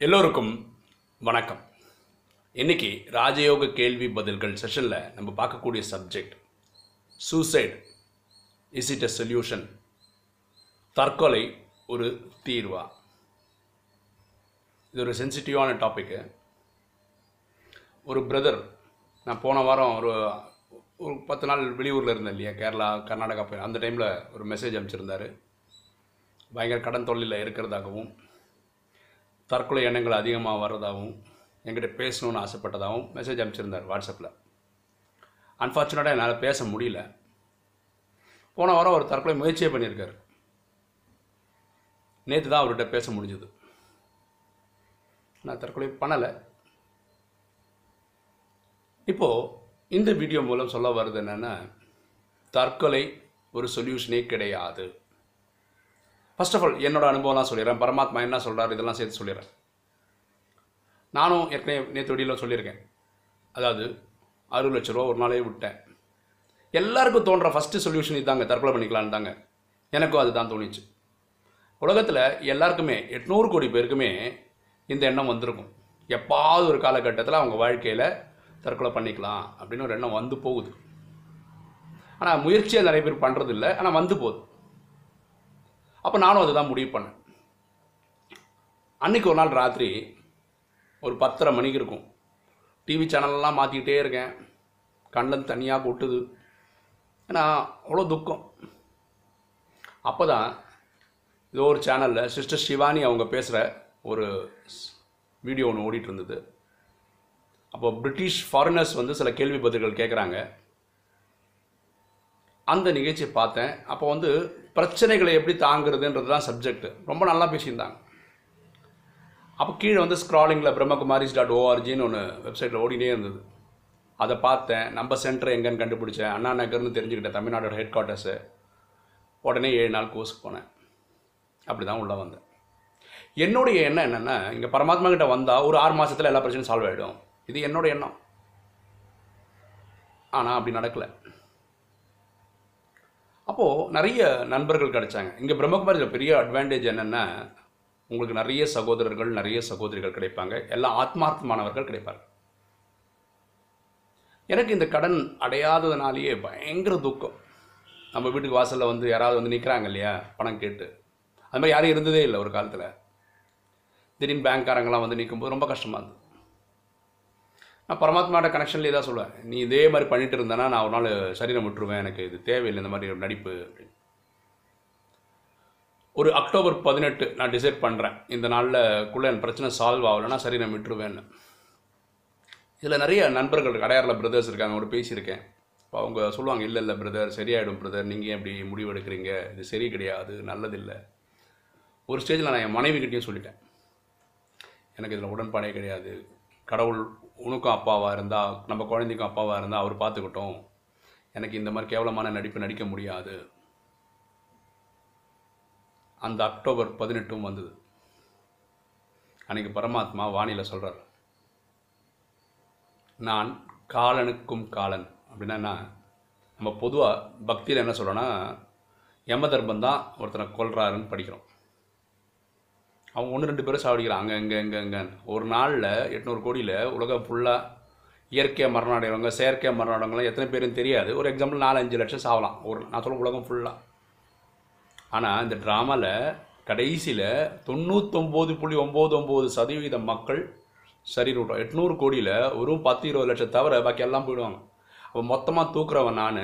எல்லோருக்கும் வணக்கம். இன்னைக்கு ராஜயோக கேள்வி பதில்கள் செஷனில் நம்ம பார்க்கக்கூடிய subject suicide is it a solution தற்கொலை ஒரு தீர்வா? இது ஒரு சென்சிட்டிவான டாப்பிக்கு ஒரு பிரதர் நான் போன வாரம் ஒரு ஒரு பத்து நாள் வெளியூரில் இருந்தேன் இல்லையா கேரளா கர்நாடகா போய் அந்த டைமில் ஒரு மெசேஜ் அனுப்பிச்சிருந்தாரு. பயங்கர கடன் தொழிலில் இருக்கிறதாகவும் தற்கொலை எண்ணங்கள் அதிகமாக வர்றதாகவும் என்கிட்ட பேசணும்னு ஆசைப்பட்டதாகவும் மெசேஜ் அனுப்பிச்சிருந்தார் வாட்ஸ்அப்பில் அன்ஃபார்ச்சுனேட்டாக என்னால் பேச முடியல. போன வாரம் ஒரு தற்கொலை முயற்சியே பண்ணியிருக்கார். நேற்று தான் அவர்கிட்ட பேச முடிஞ்சது. நான் தற்கொலை பண்ணலை. இப்போது இந்த வீடியோ மூலம் சொல்ல வருது என்னென்னா தற்கொலை ஒரு சொல்யூஷனே கிடையாது. ஃபர்ஸ்ட் ஆஃப் ஆல் என்னோட அனுபவம்லாம் சொல்லிடுறேன். பரமாத்மா என்ன சொல்கிறார் இதெல்லாம் சேர்த்து சொல்லிடுறேன். நானும் ஏற்கனவே நேற்று வெளியில் சொல்லியிருக்கேன். அதாவது அறுபது லட்ச ரூபா ஒரு நாளே விட்டேன். எல்லாருக்கும் தோன்ற ஃபஸ்ட்டு சொல்யூஷன் இதாங்க தற்கொலை பண்ணிக்கலான்னு தாங்க. எனக்கும் அதுதான் தோணுச்சு. உலகத்தில் எல்லாருக்குமே எட்நூறு கோடி பேருக்குமே இந்த எண்ணம் வந்திருக்கும். எப்பாவது ஒரு காலகட்டத்தில் அவங்க வாழ்க்கையில் தற்கொலை பண்ணிக்கலாம் அப்படின்னு ஒரு எண்ணம் வந்து போகுது. ஆனால் முயற்சியை நிறைய பேர் பண்ணுறதில்ல ஆனால் வந்து போகுது. அப்போ நானும் அதுதான் முடிவு பண்ணேன். அன்னைக்கு ஒரு நாள் ராத்திரி ஒரு பத்தரை மணிக்கு இருக்கும். டிவி சேனல்லாம் மாற்றிக்கிட்டே இருக்கேன். கண்ணில் தனியாக கொட்டுது. ஏன்னா அவ்வளோ துக்கம். அப்போ தான் ஏதோ ஒரு சேனலில் சிஸ்டர் சிவானி அவங்க பேசுகிற ஒரு வீடியோ ஒன்று ஓடிட்டு இருந்தது. அப்போ பிரிட்டிஷ் ஃபாரினர்ஸ் வந்து சில கேள்வி பதில்கள் கேட்குறாங்க அந்த நிகழ்ச்சியை பார்த்தேன். அப்போ வந்து பிரச்சனைகளை எப்படி தாங்கிறதுன்றது தான் சப்ஜெக்ட் ரொம்ப நல்லா பேசியிருந்தாங்க. அப்போ கீழே வந்து ஸ்க்ராலிங்கில் பிரம்மகுமாரிஸ் டாட் ஓஆர்ஜின்னு ஒன்று வெப்சைட்டில் ஓடினே இருந்தது. அதை பார்த்தேன். நம்ம சென்டர் எங்கேன்னு கண்டுபிடிச்சேன். அண்ணா நகர்னு தெரிஞ்சுக்கிட்டேன். தமிழ்நாடோட ஹெட் குவார்ட்டர்ஸு உடனே ஏழு நாள் கோர்ஸுக்கு போனேன். அப்படி தான் உள்ளே வந்தேன். என்னுடைய எண்ணம் என்னென்னா இங்கே பரமாத்மா கிட்ட வந்தால் ஒரு ஆறு மாதத்தில் எல்லா பிரச்சனையும் சால்வ் ஆகிடும் இது என்னோடய எண்ணம். ஆனால் அப்படி நடக்கலை. அப்போது நிறைய நண்பர்கள் கிடைச்சாங்க. இங்கே பிரம்மகுமாரியில் பெரிய அட்வான்டேஜ் என்னென்னா உங்களுக்கு நிறைய சகோதரர்கள் நிறைய சகோதரிகள் கிடைப்பாங்க. எல்லாம் ஆத்மார்த்தமானவர்கள் கிடைப்பாங்க. எனக்கு இந்த கடன் அடையாததுனாலேயே பயங்கர துக்கம். நம்ம வீட்டுக்கு வாசலில் வந்து யாராவது வந்து நிற்கிறாங்க இல்லையா? பணம் கேட்டு. அது மாதிரி யாரும் இருந்ததே இல்லை ஒரு காலத்தில். திடீர்னு பேங்க்காரங்களாம் வந்து நிற்கும்போது ரொம்ப கஷ்டமாக இருந்தது. நான் பரமாத்மாவோட கனெக்ஷன்லேயே தான் சொல்லுவேன் நீ இதே மாதிரி பண்ணிட்டு இருந்தேன்னா நான் ஒரு நாள் சரீரம் விட்டுருவேன் எனக்கு இது தேவையில்லை இந்த மாதிரி ஒரு நடிப்பு ஒரு அக்டோபர் பதினெட்டு நான் டிசைட் பண்ணுறேன் இந்த நாளில் குள்ளே என் பிரச்சனை சால்வ் ஆகலைன்னா சரீரம் விட்டுருவேன்னு. இதில் நிறைய நண்பர்கள் இருக்கு. அடையாறில் பிரதர்ஸ் இருக்காங்க அவங்களோட பேசியிருக்கேன். அவங்க சொல்லுவாங்க இல்லை இல்லை பிரதர் சரியாயிடும் பிரதர் நீங்கள் எப்படி இப்படி முடிவு எடுக்கிறீங்க? இது சரி கிடையாது நல்லதில்லை. ஒரு ஸ்டேஜில் நான் என் மனைவிக்கிட்டேயும் சொல்லிட்டேன். எனக்கு இதில் உடன்பாடே கிடையாது. கடவுள் உனக்கும் அப்பாவாக இருந்தால் நம்ம குழந்தைக்கும் அப்பாவாக இருந்தால் அவர் பார்த்துக்கிட்டோம். எனக்கு இந்த மாதிரி கேவலமான நடிப்பு நடிக்க முடியாது. அந்த அக்டோபர் பதினெட்டும் வந்தது. அன்னைக்கு பரமாத்மா வானியில் சொல்கிறார் நான் காலனுக்கும் காலன். அப்படின்னா நம்ம பொதுவாக பக்தியில் என்ன சொல்கிறோன்னா யம தர்மம் தான் ஒருத்தனை கொல்றாருன்னு படிக்கிறோம். அவங்க ஒன்று ரெண்டு பேரும் சாவடிக்கிறாங்க அங்கே இங்கே இங்கே இங்கே ஒரு நாளில் எட்நூறு கோடியில் உலகம் ஃபுல்லாக இயற்கையாக மரணம் அடைகிறவங்க செயற்கையாக மரணம் அடைறவங்களாம் எத்தனை பேரும் தெரியாது. ஒரு எக்ஸாம்பிள் நாலு அஞ்சு லட்சம் சாவலாம். ஒரு நான் சொல்ல உலகம் ஃபுல்லாக ஆனால் இந்த ட்ராமாவில் கடைசியில் தொண்ணூத்தொம்பது புள்ளி ஒம்பது ஒம்பது சதவீத மக்கள் சரி விட்டோம் எட்நூறு கோடியில் ஒரு பத்து இருபது லட்சம் தவிர பாக்கி எல்லாம் போயிடுவாங்க. அப்போ மொத்தமாக தூக்குறவன் நான்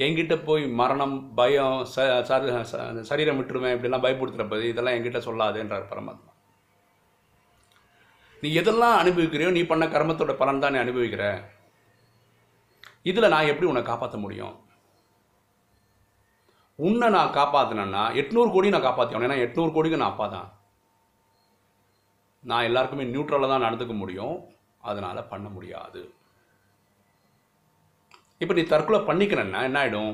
என்கிட்ட போய் மரணம் பயம் ச ச- சரீரம் விட்டுருவேன் இப்படிலாம் பயப்படுத்துகிற இதெல்லாம் என்கிட்ட சொல்லாதுன்றார் பரமாத்மா. நீ எதெல்லாம் அனுபவிக்கிறியோ நீ பண்ண கர்மத்தோட பலன் தான் நீ அனுபவிக்கிற. இதில் நான் எப்படி உன்னை காப்பாற்ற முடியும்? உன்னை நான் காப்பாற்றினேன்னா எட்நூறு கோடி நான் காப்பாற்றணும் ஏன்னா எட்நூறு கோடிக்கு நான் அப்பா தான் நான் எல்லாருக்குமே நியூட்ரலாக தான் நடந்துக்க முடியும். அதனால் பண்ண முடியாது. இப்போ நீ தற்கொலை பண்ணிக்கிறேன்னா என்ன ஆகிடும்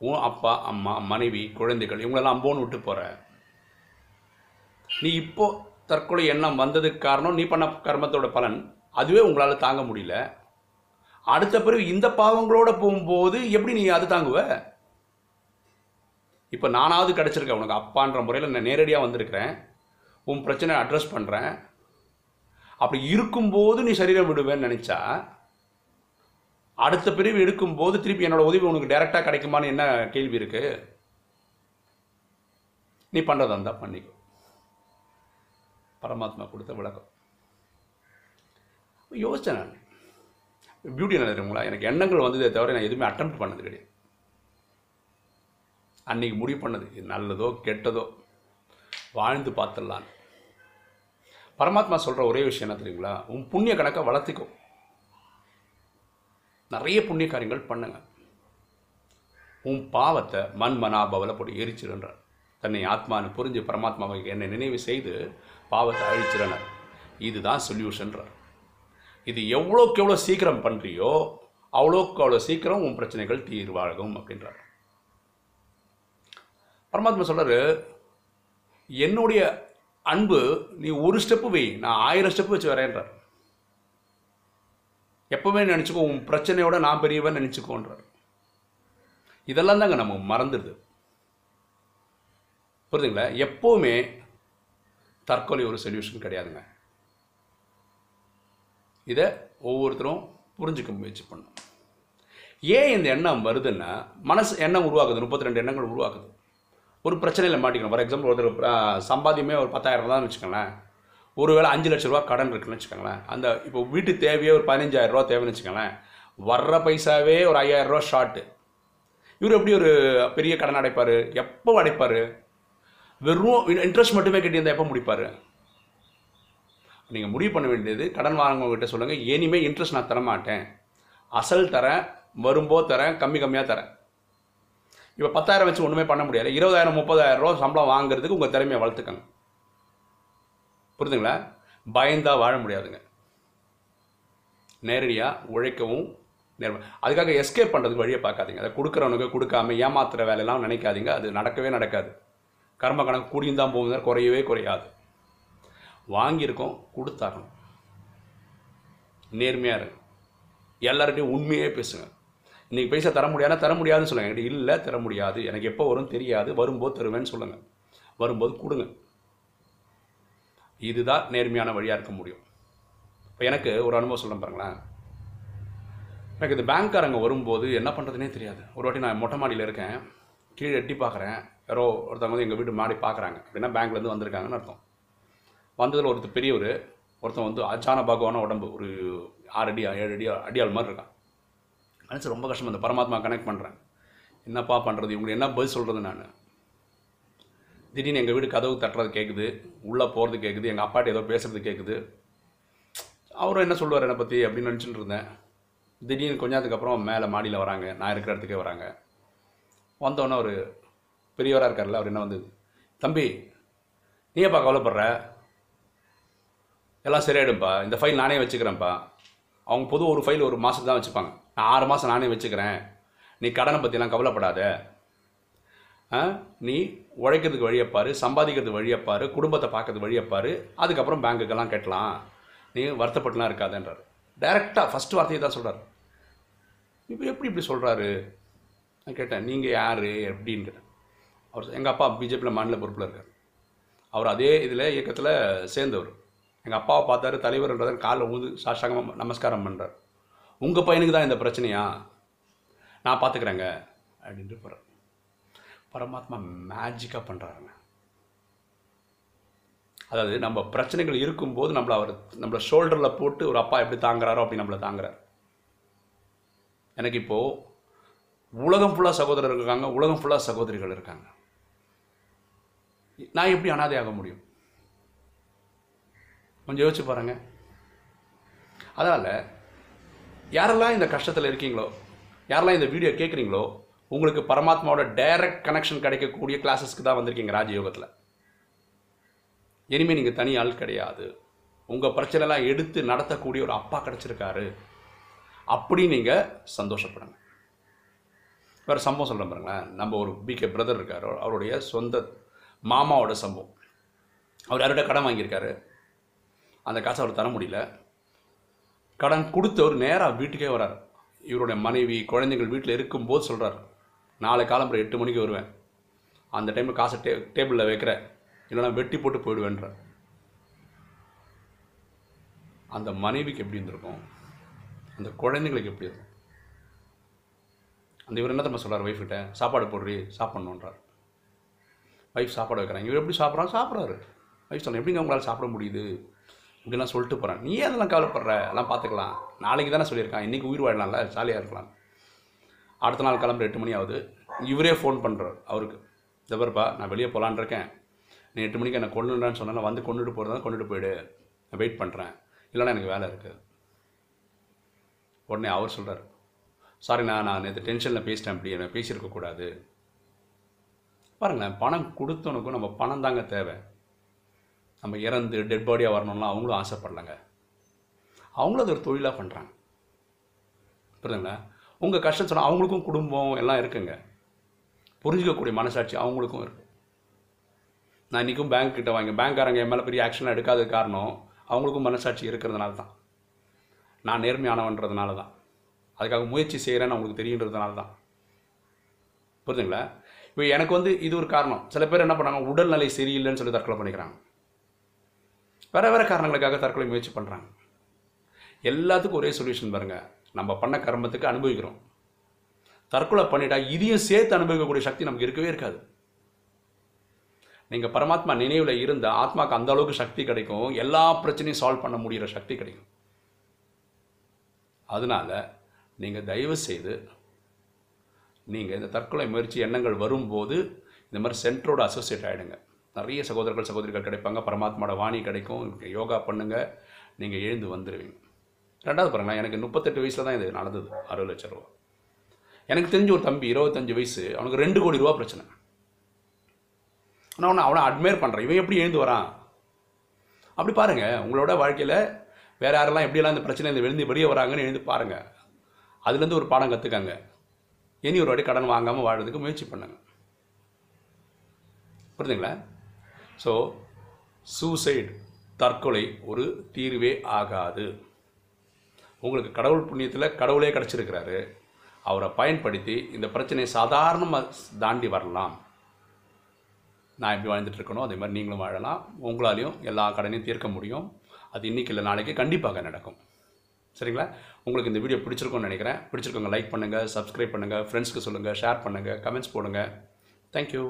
உன் அப்பா அம்மா மனைவி குழந்தைகள் இவங்களெல்லாம் அம்போன்னு விட்டு போகிற நீ இப்போ தற்கொலை எண்ணம் வந்ததுக்கு காரணம் நீ பண்ண கர்மத்தோட பலன். அதுவே உங்களால் தாங்க முடியல. அடுத்த பிறகு இந்த பாவங்களோட போகும்போது எப்படி நீ அது தாங்குவ? இப்போ நானாவது கிடச்சிருக்கேன். உனக்கு அப்பான்ற முறையில் நான் நேரடியாக வந்திருக்கிறேன். உன் பிரச்சனை அட்ரஸ் பண்ணுறேன் அப்படி இருக்கும்போது நீ சரீரம் விடுவேன்னு நினச்சா அடுத்த பிரிவு எடுக்கும்போது திருப்பி என்னோட உதவி உனக்கு டைரெக்டாக கிடைக்குமான்னு என்ன கேள்வி இருக்கு? நீ பண்ணுறதா இருந்தால் பண்ணிக்கோ. பரமாத்மா கொடுத்த விளக்கம். யோசித்தேன் நான். பியூட்டி என்ன தெரியுங்களா எனக்கு எண்ணங்கள் வந்ததே தவிர நான் எதுவுமே அட்டம் பண்ணது கிடையாது. அன்னைக்கு முடிவு பண்ணது இது நல்லதோ கெட்டதோ வாழ்ந்து பார்த்துடலான்னு. பரமாத்மா சொல்கிற ஒரே விஷயம் என்ன தெரியுங்களா? உன் புண்ணிய கணக்கை வளர்த்துக்கும் நிறைய புண்ணிய காரியங்கள் பண்ணுங்க. உன் பாவத்தை மண் மனாபவல போட்டு எரிச்சிருன்றார். தன்னை ஆத்மான்னு புரிஞ்சு பரமாத்மாவை என்னை நினைவு செய்து பாவத்தை அழிச்சிடனர் இதுதான் சொல்யூஷன்றார். இது எவ்வளோக்கு எவ்வளோ சீக்கிரம் பண்ணுறியோ அவ்வளோக்கு அவ்வளோ சீக்கிரம் உன் பிரச்சனைகள் தீர்வாகும் அப்படின்றார். பரமாத்மா சொல்கிறார் என்னுடைய அன்பு நீ ஒரு ஸ்டெப்பு வை நான் ஆயிரம் ஸ்டெப்பு வச்சு வரேன்றார். எப்பவுமே நினச்சிக்கோ உன் பிரச்சனையோட நான் பெரியவன் நினச்சிக்கோன்றார். இதெல்லாம் தாங்க நம்ம மறந்துடுது. புரியுதுங்களா? எப்போவுமே தற்கொலை ஒரு சொல்யூஷன் கிடையாதுங்க. இதை ஒவ்வொருத்தரும் புரிஞ்சுக்க முயற்சி பண்ணும் ஏன் இந்த எண்ணம் வருதுன்னா மனசு எண்ணம் உருவாக்குது. முப்பத்தி ரெண்டு எண்ணங்கள் உருவாக்குது. ஒரு பிரச்சனையில் மாட்டிக்கணும். ஃபார் எக்ஸாம்பிள் ஒருத்தர் சம்பாதியமே சம்பாத்தியமே ஒரு பத்தாயிரம் தான் வச்சுக்கோங்களேன். ஒருவேளை அஞ்சு லட்ச ரூபா கடன் இருக்குன்னு வச்சுக்கோங்களேன். அந்த இப்போ வீட்டு தேவையே ஒரு பதினஞ்சாயிரம் ரூபா தேவைன்னு வச்சுக்கோங்களேன். வர்ற பைசாவே ஒரு ஐயாயிரம் ரூபா ஷார்ட்டு இவர் எப்படி ஒரு பெரிய கடன் அடைப்பார்? எப்போ அடைப்பார்? வெறும் இன்ட்ரெஸ்ட் மட்டுமே கட்டியிருந்தால் எப்போ முடிப்பார்? நீங்கள் முடிவு பண்ண வேண்டியது கடன் வாங்கவங்ககிட்ட சொல்லுங்கள் இனிமேல் இன்ட்ரெஸ்ட் நான் தரமாட்டேன். அசல் தரேன் வரும்போது தரேன் கம்மி கம்மியாக தரேன். இப்போ பத்தாயிரம் வச்சு ஒன்றுமே பண்ண முடியாது. இருபதாயிரம் முப்பதாயிரம் ரூபா சம்பளம் வாங்குறதுக்கு உங்கள் திறமையை வளர்த்துக்கங்க. புரியுதுங்களா பயந்தா வாழ முடியாதுங்க. நேரடியாக உழைக்கவும் நேர்ம. அதுக்காக எஸ்கேப் பண்ணுறதுக்கு வழியை பார்க்காதீங்க. அதை கொடுக்குறவனுக்கு கொடுக்காம ஏமாத்துகிற வேலையெல்லாம் நினைக்காதீங்க. அது நடக்கவே நடக்காது. கர்ம கணக்கு கூடியும் தான் போகுது குறையவே குறையாது. வாங்கியிருக்கோம் கொடுத்தாகணும். நேர்மையாக இருங்க. எல்லார்கிட்டையும் உண்மையே பேசுங்க. இன்றைக்கி பைசா தர முடியாதுன்னா தர முடியாதுன்னு சொல்லுங்கள் என்கிட்ட இல்லை தர முடியாது. எனக்கு எப்போ வரும் தெரியாது. வரும்போது தருவேன்னு சொல்லுங்கள் வரும்போது கொடுங்க. இதுதான் நேர்மையான வழியாக இருக்க முடியும். இப்போ எனக்கு ஒரு அனுபவம் சொல்ல பாருங்களேன். எனக்கு இந்த பேங்க்காரங்க வரும்போது என்ன பண்ணுறதுனே தெரியாது. ஒரு வாட்டி நான் மொட்டை மாடியில் இருக்கேன். கீழே எட்டி பார்க்குறேன் யாரோ ஒருத்தவங்க வந்து எங்கள் வீட்டு மாடி பார்க்குறாங்க அப்படின்னா பேங்க்லேருந்து வந்திருக்காங்கன்னு அர்த்தம். வந்ததில் ஒருத்தர் பெரியவர் ஒருத்தன் வந்து அச்சான பாகவான உடம்பு. ஒரு ஆறு அடி ஏழு அடி அடியாள் மாதிரி இருக்கான். நினச்சி ரொம்ப கஷ்டம். இந்த பரமாத்மா கனெக்ட் பண்ணுறேன் என்னப்பா பண்ணுறது இவங்களுக்கு என்ன பதில் சொல்கிறது நான். திடீர்னு எங்கள் வீடு கதவு தட்டுறது கேட்குது உள்ளே போகிறது கேட்குது எங்கள் அப்பாட்ட ஏதோ பேசுகிறது கேட்குது அவரும் என்ன சொல்லுவார் என்னை பற்றி அப்படின்னு நினச்சிட்டு இருந்தேன். திடீர்னு கொஞ்ச நேரத்துக்கு அப்புறம் மேலே மாடியில் வராங்க நான் இருக்கிற இடத்துக்கே வராங்க. வந்தோடனே ஒரு பெரியவராக இருக்கார்ல அவர் என்ன வந்து தம்பி நீ ஏப்பா கவலைப்படுற? எல்லாம் சரியாயிடும்ப்பா இந்த ஃபைல் நானே வச்சுக்கிறேன்ப்பா. அவங்க பொது ஒரு ஃபைல் ஒரு மாதத்துக்கு தான் வச்சுப்பாங்க. நான் ஆறு மாதம் நானே வச்சுக்கிறேன். நீ கடனை பற்றிலாம் கவலைப்படாத. நீ உழைக்கிறதுக்கு வழியப்பாரு சம்பாதிக்கிறதுக்கு வழியப்பாரு குடும்பத்தை பார்க்கறது வழியை பாரு அதுக்கப்புறம் பேங்க்குக்கெல்லாம் கட்டலாம். நீ வருத்தப்பட்டுலாம் இருக்காதுன்றார். டைரெக்டாக ஃபஸ்ட்டு வார்த்தையை தான் சொல்கிறார் இப்போ எப்படி இப்படி சொல்கிறாரு நான் கேட்டேன் நீங்கள் யார்? எப்படின்னு கேட்டேன் அவர் எங்கள் அப்பா பிஜேபியில் மாநில பொறுப்பில் இருக்கார். அவர் அதே இதில் இயக்கத்தில் சேர்ந்தவர். எங்கள் அப்பாவை பார்த்தாரு தலைவர்ன்றதை காலில் ஊது சாஷ்டாங்கமாக நமஸ்காரம் பண்ணுறார் உங்கள் பையனுக்கு தான் இந்த பிரச்சனையா? நான் பார்த்துக்குறேங்க அப்படின்ட்டு போகிறேன் பரமாத்மா மேஜிக்காக பண்ணுறாருங்க அதாவது நம்ம பிரச்சனைகள் இருக்கும்போது நம்மளை அவர் நம்மளை ஷோல்டரில் போட்டு ஒரு அப்பா எப்படி தாங்குறாரோ அப்படி நம்மளை தாங்குறாரு. எனக்கு இப்போது உலகம் ஃபுல்லாக சகோதரர் இருக்காங்க உலகம் ஃபுல்லாக சகோதரிகள் இருக்காங்க. நான் எப்படி அனாதை ஆக முடியும்? கொஞ்சம் யோசிச்சு பாருங்க. அதனால் யாரெல்லாம் இந்த கஷ்டத்தில் இருக்கீங்களோ யாரெல்லாம் இந்த வீடியோ கேட்குறீங்களோ உங்களுக்கு பரமாத்மாவோட டைரக்ட் கனெக்ஷன் கிடைக்கக்கூடிய கிளாஸஸ்க்கு தான் வந்திருக்கீங்க ராஜயோகத்தில். இனிமேல் நீங்கள் தனி ஆள் கிடையாது. உங்கள் பிரச்சனைலாம் எடுத்து நடத்தக்கூடிய ஒரு அப்பா கிடச்சிருக்காரு. அப்படி நீங்கள் சந்தோஷப்படுங்க வேறு சம்பவம் சொல்கிறேன் பாருங்களேன். நம்ம ஒரு பிகே பிரதர் இருக்கார். அவருடைய சொந்த மாமாவோட சம்பவம். அவர் யார்கிட்ட கடன் வாங்கியிருக்காரு? அந்த காசை அவர் தர முடியல. கடன் கொடுத்தவர் நேராக வீட்டுக்கே வரார். இவருடைய மனைவி குழந்தைகள் வீட்டில் இருக்கும்போது சொல்கிறார் நாளை காலம்புற எட்டு மணிக்கு வருவேன். அந்த டைமில் காசை டே டேபிளில் வைக்கிறேன். இல்லைனா வெட்டி போட்டு போயிடுவேன்றார் அந்த மனைவிக்கு எப்படி இருந்திருக்கும்? அந்த குழந்தைங்களுக்கு எப்படி இருக்கும்? அந்த இவர் என்ன தம்ம சொல்கிறார் ஒய்ஃப்கிட்ட சாப்பாடு போடுறி சாப்பிட்ணுன்றார் ஒய்ஃப் சாப்பாடு வைக்கிறாங்க. இவர் எப்படி சாப்பிட்றான் சாப்பிட்றாரு. ஒய்ஃப் சொன்னேன் எப்படிங்க உங்களால் சாப்பிட முடியுது? இப்படிலாம் சொல்லிட்டு போகிறேன் நீ ஏன் அதெல்லாம் கவலைப்படுற? எல்லாம் பார்த்துக்கலாம். நாளைக்கு தானே சொல்லியிருக்கான். இன்றைக்கி உயிர் வாழலாம்ல? ஜாலியாக இருக்கலாம். அடுத்த நாள் கிளம்புற எட்டு மணி ஆகுது. இவரே ஃபோன் பண்ணுறார் அவருக்கு. ஜபர்ப்பா நான் வெளியே போகலான்ருக்கேன் நீ எட்டு மணிக்கு என்னை கொண்டுடான்னு சொன்னால் நான் வந்து கொண்டுட்டு போகிறதா கொண்டுட்டு போயிடு. நான் வெயிட் பண்ணுறேன் இல்லைன்னா எனக்கு வேலை இருக்குது உடனே அவர் சொல்கிறார் சாரிண்ணா நான் நேற்று டென்ஷனில் பேசிட்டேன் அப்படி நான் பேசியிருக்கக்கூடாது பாருங்களேன் பணம் கொடுத்தவனுக்கும் நம்ம பணம் தாங்க தேவை. நம்ம இறந்து டெட் பாடியாக வரணும்னா அவங்களும் ஆசைப்படலைங்க. அவங்களும் அது ஒரு தொழிலாக பண்ணுறாங்க புரியுதுங்களா? உங்கள் கஷ்டம் சொன்னால் அவங்களுக்கும் குடும்பம் எல்லாம் இருக்குங்க. புரிஞ்சிக்கக்கூடிய மனசாட்சி அவங்களுக்கும் இருக்குது நான் இன்றைக்கும் பேங்க் கிட்ட வாங்க பேங்க்காரங்க என் மேலே பெரிய ஆக்ஷன் எடுக்காத காரணம் அவங்களுக்கும் மனசாட்சி இருக்கிறதுனால தான் நான் நேர்மையானவன்றதுனால தான் அதுக்காக முயற்சி செய்கிறேன்னு அவங்களுக்கு தெரியுன்றதுனால தான் புரிஞ்சுங்களா இப்போ எனக்கு வந்து இது ஒரு காரணம். சில பேர் என்ன பண்ணாங்க உடல்நிலை சரியில்லைன்னு சொல்லி தற்கொலை பண்ணிக்கிறாங்க. வேறு வேறு காரணங்களுக்காக தற்கொலை முயற்சி பண்ணுறாங்க எல்லாத்துக்கும் ஒரே சொல்யூஷன் பாருங்கள் நம்ம பண்ண கர்மத்துக்கு அனுபவிக்கிறோம். தற்கொலை பண்ணிட்டா இதையும் சேர்த்து அனுபவிக்கக்கூடிய சக்தி நமக்கு இருக்கவே இருக்காது. நீங்கள் பரமாத்மா நினைவில் இருந்த ஆத்மாக்கு அந்த அளவுக்கு சக்தி கிடைக்கும் எல்லா பிரச்சனையும் சால்வ் பண்ண முடிகிற சக்தி கிடைக்கும். அதனால நீங்கள் தயவு செய்து நீங்கள் இந்த தற்கொலை முயற்சி எண்ணங்கள் வரும்போது இந்த மாதிரி சென்டரோட அசோசியேட் ஆகிடுங்க நிறைய சகோதரர்கள் சகோதரிகள் கிடைப்பாங்க. பரமாத்மாவோட வாணி கிடைக்கும். யோகா பண்ணுங்கள் நீங்கள் எழுந்து வந்துடுவீங்க ரெண்டாவது பாருங்களேன் எனக்கு முப்பத்தெட்டு வயசில் தான் இது நடந்தது அறுபது லட்ச ரூபா. எனக்கு தெரிஞ்ச ஒரு தம்பி இருபத்தஞ்சு வயசு அவனுக்கு ரெண்டு கோடி ரூபா பிரச்சனை. ஆனால் அவனை அவனை அட்மையர் பண்ணுறேன் இவன் எப்படி எழுந்து வரான்? அப்படி பாருங்கள் உங்களோட வாழ்க்கையில் வேறு யாரெல்லாம் எப்படியெல்லாம் இந்த பிரச்சனை இந்த விழுந்து வெளியே வராங்கன்னு எழுந்து பாருங்கள் அதுலேருந்து ஒரு பாடம் கற்றுக்காங்க இனி ஒரு வாட்டி கடன் வாங்காமல் வாழறதுக்கு முயற்சி பண்ணுங்க. புரியுதுங்களா ஸோ சூசைடு தற்கொலை ஒரு தீர்வே ஆகாது. உங்களுக்கு கடவுள் புண்ணியத்தில் கடவுளே கிடச்சிருக்கிறாரு. அவரை பயன்படுத்தி இந்த பிரச்சனையை சாதாரணமாக தாண்டி வரலாம். நான் எப்படி வாழ்ந்துட்டு இருக்கணும் அதே மாதிரி நீங்களும் வாழலாம். உங்களாலையும் எல்லா கடனையும் தீர்க்க முடியும். அது இன்றைக்கி இல்லை நாளைக்கு கண்டிப்பாக நடக்கும். சரிங்களா? உங்களுக்கு இந்த வீடியோ பிடிச்சிருக்கோன்னு நினைக்கிறேன். பிடிச்சிருக்கோங்க லைக் பண்ணுங்கள் சப்ஸ்கிரைப் பண்ணுங்கள் ஃப்ரெண்ட்ஸ்க்கு சொல்லுங்கள் ஷேர் பண்ணுங்கள் கமெண்ட்ஸ் போடுங்கள் தேங்க்யூ